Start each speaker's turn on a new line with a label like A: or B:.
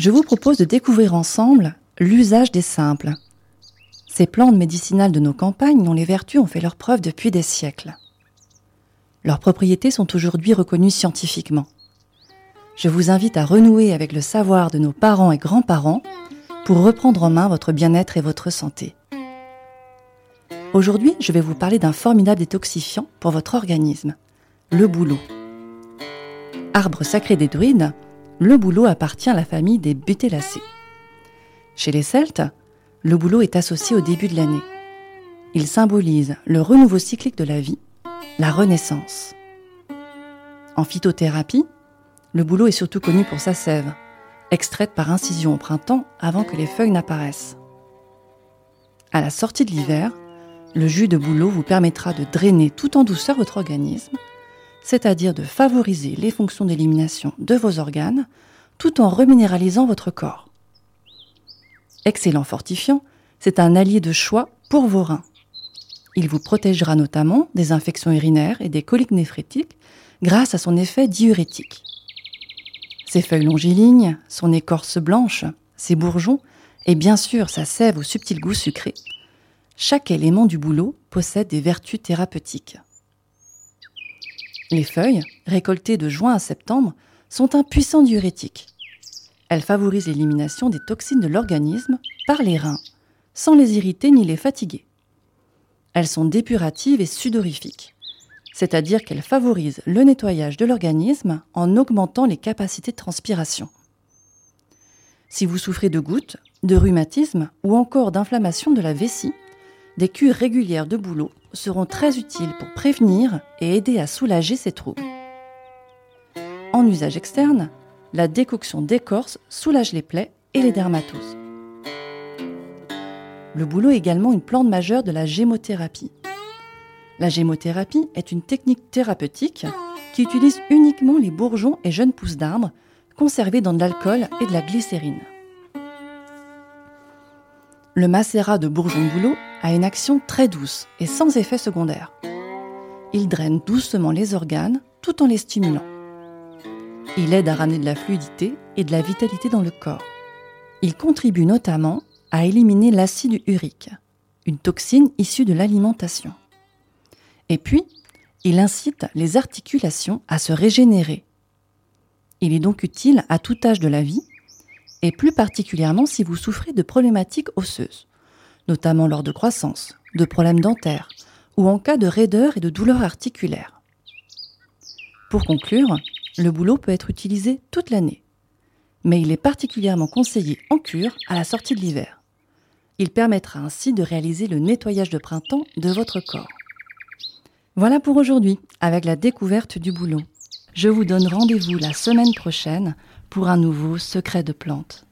A: je vous propose de découvrir ensemble l'usage des simples. Ces plantes médicinales de nos campagnes dont les vertus ont fait leur preuve depuis des siècles. Leurs propriétés sont aujourd'hui reconnues scientifiquement. Je vous invite à renouer avec le savoir de nos parents et grands-parents pour reprendre en main votre bien-être et votre santé. Aujourd'hui, je vais vous parler d'un formidable détoxifiant pour votre organisme, le bouleau. Arbre sacré des druides, le bouleau appartient à la famille des butélacées. Chez les Celtes, le bouleau est associé au début de l'année. Il symbolise le renouveau cyclique de la vie, la renaissance. En phytothérapie, le bouleau est surtout connu pour sa sève, extraite par incision au printemps avant que les feuilles n'apparaissent. À la sortie de l'hiver, le jus de bouleau vous permettra de drainer tout en douceur votre organisme, c'est-à-dire de favoriser les fonctions d'élimination de vos organes tout en reminéralisant votre corps. Excellent fortifiant, c'est un allié de choix pour vos reins. Il vous protégera notamment des infections urinaires et des coliques néphrétiques grâce à son effet diurétique. Ses feuilles longilignes, son écorce blanche, ses bourgeons et bien sûr sa sève au subtil goût sucré, chaque élément du bouleau possède des vertus thérapeutiques. Les feuilles, récoltées de juin à septembre, sont un puissant diurétique. Elles favorisent l'élimination des toxines de l'organisme par les reins, sans les irriter ni les fatiguer. Elles sont dépuratives et sudorifiques c'est-à-dire qu'elle favorise le nettoyage de l'organisme en augmentant les capacités de transpiration. Si vous souffrez de gouttes, de rhumatisme ou encore d'inflammation de la vessie, des cures régulières de bouleau seront très utiles pour prévenir et aider à soulager ces troubles. En usage externe, la décoction d'écorce soulage les plaies et les dermatoses. Le bouleau est également une plante majeure de la gémothérapie. La gémothérapie est une technique thérapeutique qui utilise uniquement les bourgeons et jeunes pousses d'arbres conservés dans de l'alcool et de la glycérine. Le macérat de bourgeon de bouleau a une action très douce et sans effet secondaire. Il draine doucement les organes tout en les stimulant. Il aide à ramener de la fluidité et de la vitalité dans le corps. Il contribue notamment à éliminer l'acide urique, une toxine issue de l'alimentation. Et puis, il incite les articulations à se régénérer. Il est donc utile à tout âge de la vie, et plus particulièrement si vous souffrez de problématiques osseuses, notamment lors de croissance, de problèmes dentaires, ou en cas de raideur et de douleurs articulaires. Pour conclure, le boulot peut être utilisé toute l'année, mais il est particulièrement conseillé en cure à la sortie de l'hiver. Il permettra ainsi de réaliser le nettoyage de printemps de votre corps. Voilà pour aujourd'hui, avec la découverte du boulot. Je vous donne rendez-vous la semaine prochaine pour un nouveau secret de plante.